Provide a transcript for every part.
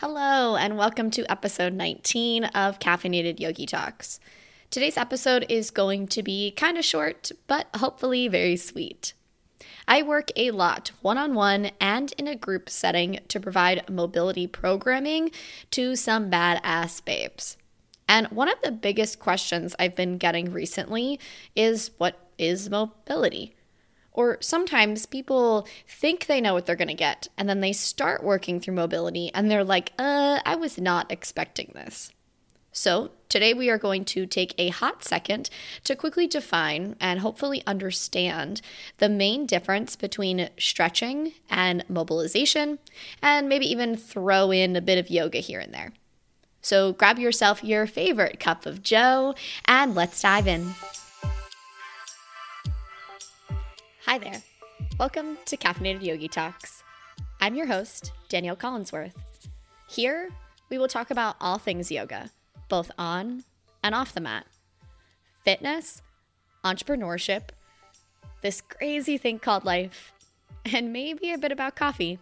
Hello, and welcome to episode 19 of Caffeinated Yogi Talks. Today's episode is going to be kind of short, but hopefully very sweet. I work a lot one on one and in a group setting to provide mobility programming to some badass babes. And one of the biggest questions I've been getting recently is what is mobility? Or sometimes people think they know what they're going to get, and then they start working through mobility and they're like, uh, I was not expecting this. So, today we are going to take a hot second to quickly define and hopefully understand the main difference between stretching and mobilization, and maybe even throw in a bit of yoga here and there. So, grab yourself your favorite cup of Joe and let's dive in. Hi there. Welcome to Caffeinated Yogi Talks. I'm your host, Danielle Collinsworth. Here, we will talk about all things yoga, both on and off the mat fitness, entrepreneurship, this crazy thing called life, and maybe a bit about coffee.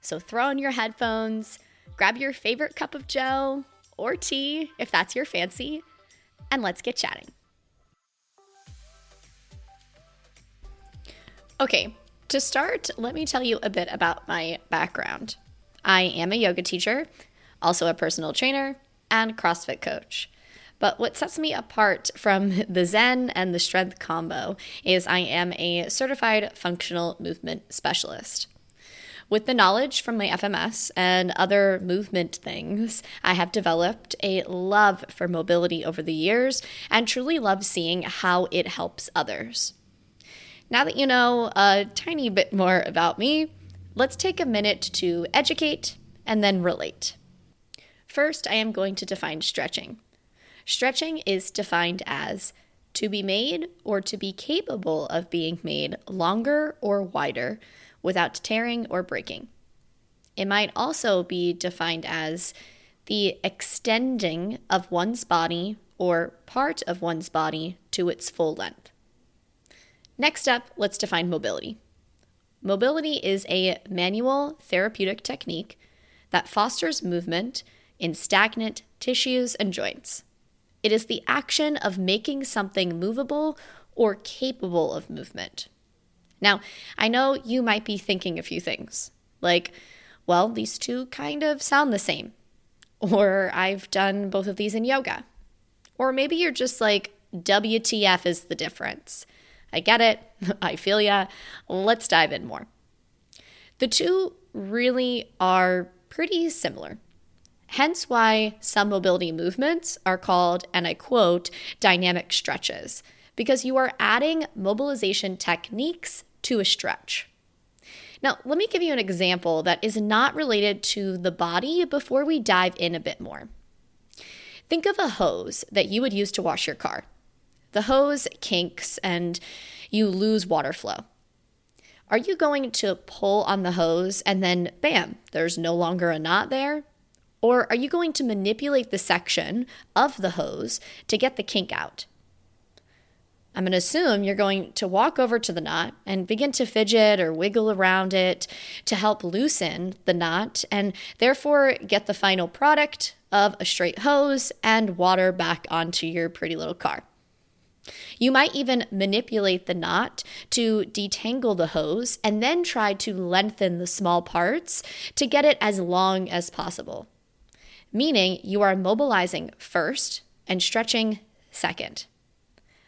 So throw on your headphones, grab your favorite cup of joe or tea if that's your fancy, and let's get chatting. Okay, to start, let me tell you a bit about my background. I am a yoga teacher, also a personal trainer, and CrossFit coach. But what sets me apart from the Zen and the strength combo is I am a certified functional movement specialist. With the knowledge from my FMS and other movement things, I have developed a love for mobility over the years and truly love seeing how it helps others. Now that you know a tiny bit more about me, let's take a minute to educate and then relate. First, I am going to define stretching. Stretching is defined as to be made or to be capable of being made longer or wider without tearing or breaking. It might also be defined as the extending of one's body or part of one's body to its full length. Next up, let's define mobility. Mobility is a manual therapeutic technique that fosters movement in stagnant tissues and joints. It is the action of making something movable or capable of movement. Now, I know you might be thinking a few things, like, well, these two kind of sound the same. Or I've done both of these in yoga. Or maybe you're just like, WTF is the difference. I get it. I feel ya. Let's dive in more. The two really are pretty similar. Hence why some mobility movements are called, and I quote, dynamic stretches, because you are adding mobilization techniques to a stretch. Now, let me give you an example that is not related to the body before we dive in a bit more. Think of a hose that you would use to wash your car. The hose kinks and you lose water flow. Are you going to pull on the hose and then bam, there's no longer a knot there? Or are you going to manipulate the section of the hose to get the kink out? I'm going to assume you're going to walk over to the knot and begin to fidget or wiggle around it to help loosen the knot and therefore get the final product of a straight hose and water back onto your pretty little car. You might even manipulate the knot to detangle the hose and then try to lengthen the small parts to get it as long as possible. Meaning you are mobilizing first and stretching second.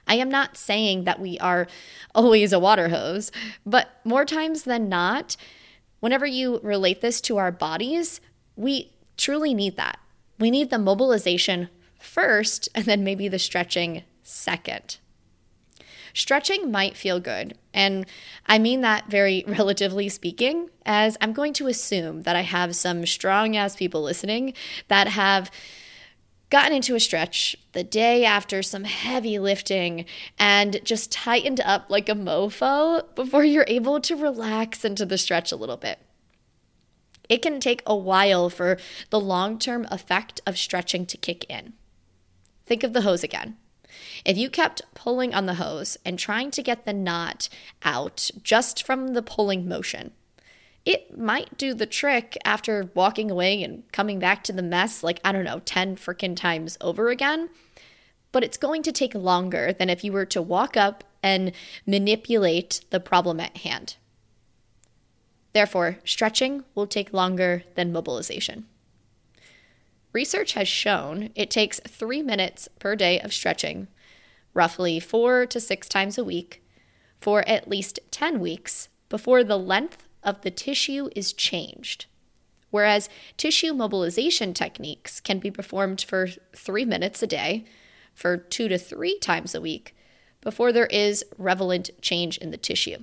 I am not saying that we are always a water hose, but more times than not, whenever you relate this to our bodies, we truly need that. We need the mobilization first and then maybe the stretching second. Stretching might feel good, and I mean that very relatively speaking, as I'm going to assume that I have some strong ass people listening that have gotten into a stretch the day after some heavy lifting and just tightened up like a mofo before you're able to relax into the stretch a little bit. It can take a while for the long term effect of stretching to kick in. Think of the hose again. If you kept pulling on the hose and trying to get the knot out just from the pulling motion, It might do the trick after walking away and coming back to the mess, like, I don't know, 10 freaking times over again. But it's going to take longer than if you were to walk up and manipulate the problem at hand. Therefore, stretching will take longer than mobilization. Research has shown it takes three minutes per day of stretching, roughly four to six times a week, for at least 10 weeks before the length of the tissue is changed. Whereas tissue mobilization techniques can be performed for three minutes a day, for two to three times a week, before there is relevant change in the tissue.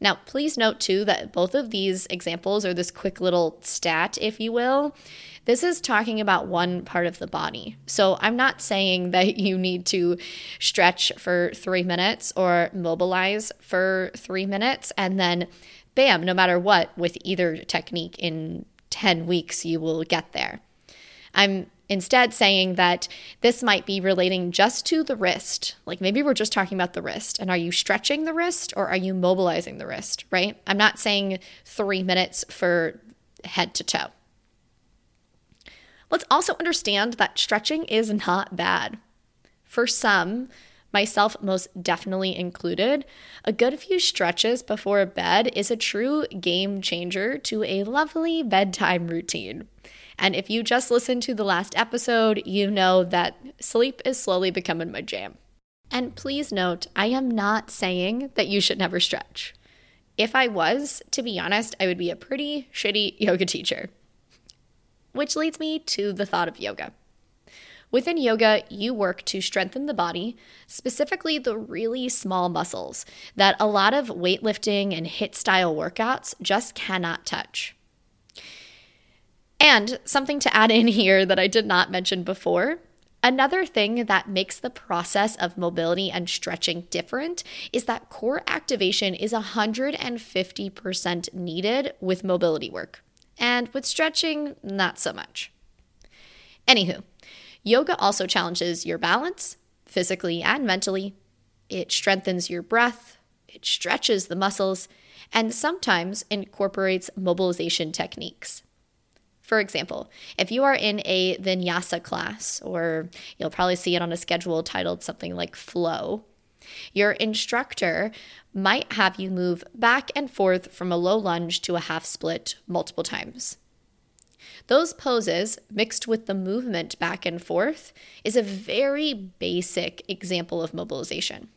Now, please note too that both of these examples, or this quick little stat, if you will, this is talking about one part of the body. So I'm not saying that you need to stretch for three minutes or mobilize for three minutes and then, bam, no matter what, with either technique in 10 weeks, you will get there. I'm instead saying that this might be relating just to the wrist. Like maybe we're just talking about the wrist. And are you stretching the wrist or are you mobilizing the wrist, right? I'm not saying three minutes for head to toe. Let's also understand that stretching is not bad. For some, myself most definitely included, a good few stretches before bed is a true game changer to a lovely bedtime routine. And if you just listened to the last episode, you know that sleep is slowly becoming my jam. And please note, I am not saying that you should never stretch. If I was, to be honest, I would be a pretty shitty yoga teacher. Which leads me to the thought of yoga. Within yoga, you work to strengthen the body, specifically the really small muscles that a lot of weightlifting and HIIT style workouts just cannot touch. And something to add in here that I did not mention before Another thing that makes the process of mobility and stretching different is that core activation is 150% needed with mobility work, and with stretching, not so much. Anywho, yoga also challenges your balance, physically and mentally. It strengthens your breath, it stretches the muscles, and sometimes incorporates mobilization techniques. For example, if you are in a vinyasa class, or you'll probably see it on a schedule titled something like flow, your instructor might have you move back and forth from a low lunge to a half split multiple times. Those poses, mixed with the movement back and forth, is a very basic example of mobilization.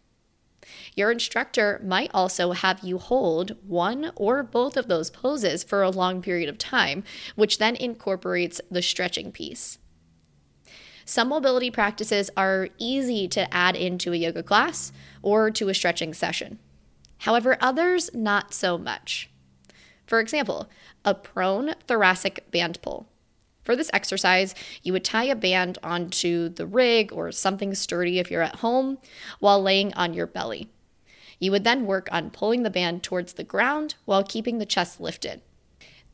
Your instructor might also have you hold one or both of those poses for a long period of time, which then incorporates the stretching piece. Some mobility practices are easy to add into a yoga class or to a stretching session. However, others not so much. For example, a prone thoracic band pull. For this exercise, you would tie a band onto the rig or something sturdy if you're at home while laying on your belly. You would then work on pulling the band towards the ground while keeping the chest lifted.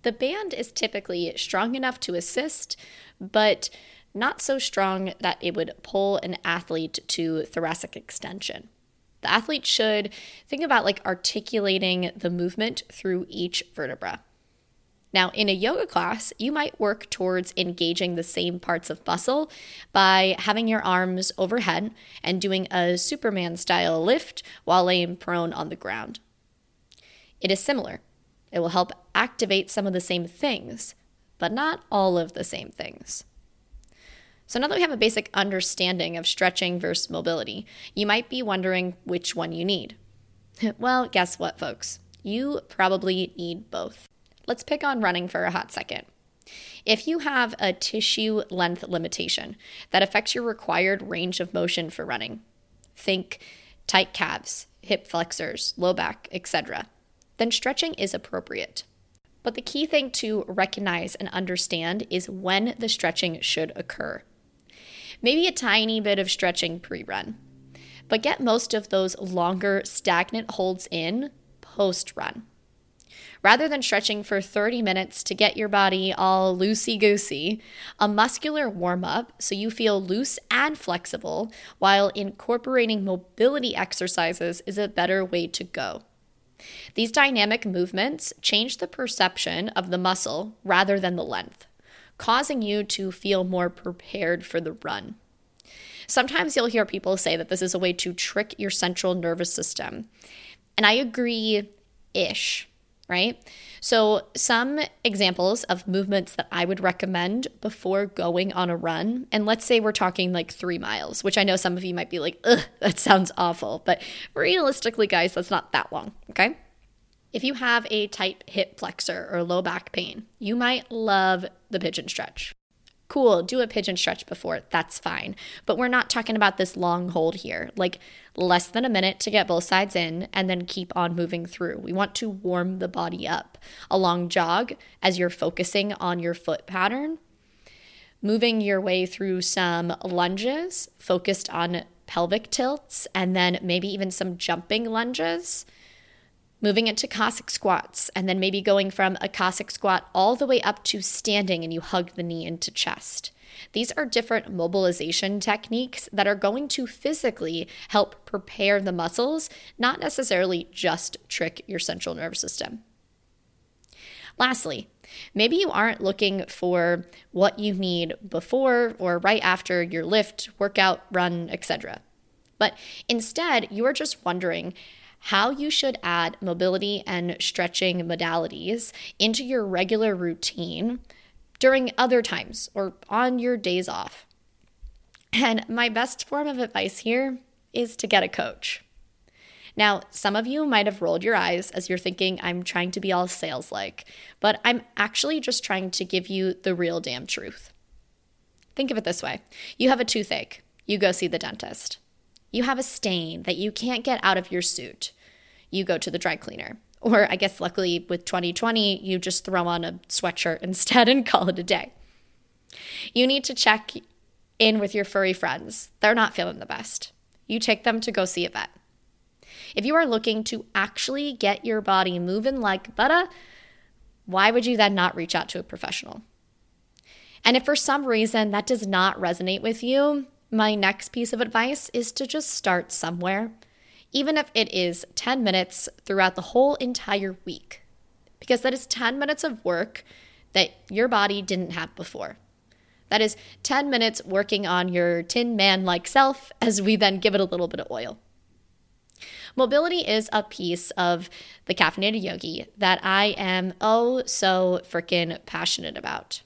The band is typically strong enough to assist, but not so strong that it would pull an athlete to thoracic extension. The athlete should think about like articulating the movement through each vertebra. Now, in a yoga class, you might work towards engaging the same parts of muscle by having your arms overhead and doing a Superman style lift while laying prone on the ground. It is similar. It will help activate some of the same things, but not all of the same things. So now that we have a basic understanding of stretching versus mobility, you might be wondering which one you need. well, guess what, folks? You probably need both. Let's pick on running for a hot second. If you have a tissue length limitation that affects your required range of motion for running, think tight calves, hip flexors, low back, etc., then stretching is appropriate. But the key thing to recognize and understand is when the stretching should occur. Maybe a tiny bit of stretching pre run, but get most of those longer stagnant holds in post run. Rather than stretching for 30 minutes to get your body all loosey goosey, a muscular warm up so you feel loose and flexible while incorporating mobility exercises is a better way to go. These dynamic movements change the perception of the muscle rather than the length, causing you to feel more prepared for the run. Sometimes you'll hear people say that this is a way to trick your central nervous system. And I agree ish, right? So, some examples of movements that I would recommend before going on a run, and let's say we're talking like three miles, which I know some of you might be like, ugh, that sounds awful. But realistically, guys, that's not that long, okay? If you have a tight hip flexor or low back pain, you might love the pigeon stretch. Cool, do a pigeon stretch before, that's fine. But we're not talking about this long hold here, like less than a minute to get both sides in and then keep on moving through. We want to warm the body up. A long jog as you're focusing on your foot pattern. Moving your way through some lunges focused on pelvic tilts and then maybe even some jumping lunges moving into Cossack squats, and then maybe going from a Cossack squat all the way up to standing and you hug the knee into chest. These are different mobilization techniques that are going to physically help prepare the muscles, not necessarily just trick your central nervous system. Lastly, maybe you aren't looking for what you need before or right after your lift, workout, run, etc. But instead, you are just wondering how you should add mobility and stretching modalities into your regular routine during other times or on your days off. And my best form of advice here is to get a coach. Now, some of you might have rolled your eyes as you're thinking I'm trying to be all sales like, but I'm actually just trying to give you the real damn truth. Think of it this way you have a toothache, you go see the dentist. You have a stain that you can't get out of your suit you go to the dry cleaner. Or I guess luckily with 2020, you just throw on a sweatshirt instead and call it a day. You need to check in with your furry friends. They're not feeling the best. You take them to go see a vet. If you are looking to actually get your body moving like butter, why would you then not reach out to a professional? And if for some reason that does not resonate with you, my next piece of advice is to just start somewhere even if it is 10 minutes throughout the whole entire week, because that is 10 minutes of work that your body didn't have before. That is 10 minutes working on your tin man like self as we then give it a little bit of oil. Mobility is a piece of the caffeinated yogi that I am oh so freaking passionate about.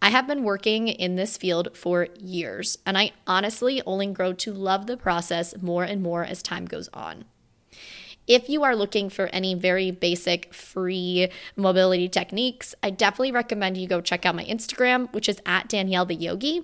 I have been working in this field for years, and I honestly only grow to love the process more and more as time goes on. If you are looking for any very basic free mobility techniques, I definitely recommend you go check out my Instagram, which is at Danielle the Yogi.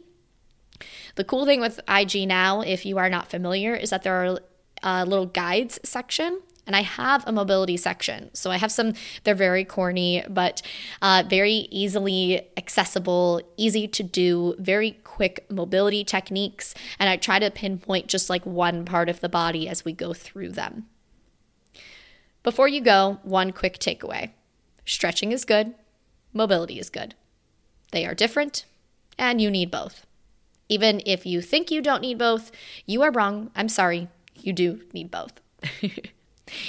The cool thing with IG now, if you are not familiar, is that there are uh, little guides section and I have a mobility section. So I have some, they're very corny, but uh, very easily accessible, easy to do, very quick mobility techniques. And I try to pinpoint just like one part of the body as we go through them. Before you go, one quick takeaway stretching is good, mobility is good. They are different, and you need both. Even if you think you don't need both, you are wrong. I'm sorry, you do need both.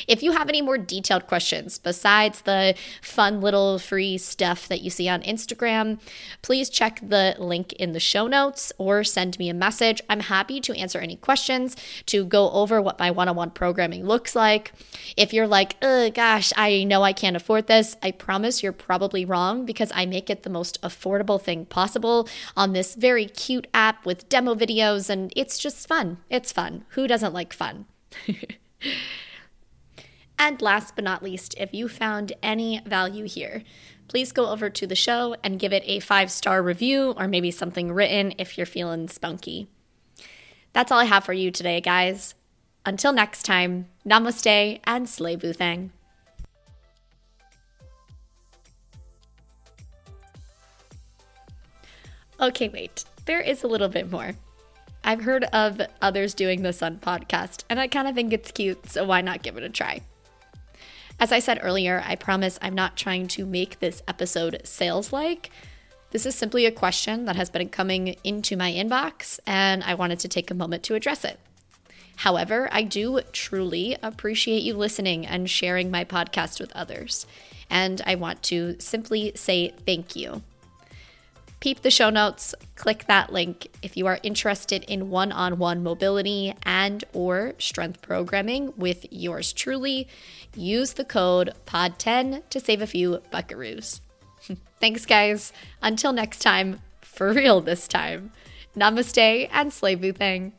If you have any more detailed questions besides the fun little free stuff that you see on Instagram, please check the link in the show notes or send me a message. I'm happy to answer any questions, to go over what my one on one programming looks like. If you're like, oh gosh, I know I can't afford this, I promise you're probably wrong because I make it the most affordable thing possible on this very cute app with demo videos, and it's just fun. It's fun. Who doesn't like fun? And last but not least, if you found any value here, please go over to the show and give it a five star review or maybe something written if you're feeling spunky. That's all I have for you today, guys. Until next time, namaste and slay Thang. Okay, wait, there is a little bit more. I've heard of others doing this on podcast, and I kind of think it's cute, so why not give it a try? As I said earlier, I promise I'm not trying to make this episode sales like. This is simply a question that has been coming into my inbox, and I wanted to take a moment to address it. However, I do truly appreciate you listening and sharing my podcast with others. And I want to simply say thank you. Peep the show notes, click that link if you are interested in one-on-one mobility and or strength programming with yours truly. Use the code POD10 to save a few buckaroos. Thanks guys. Until next time, for real this time. Namaste and slave thing.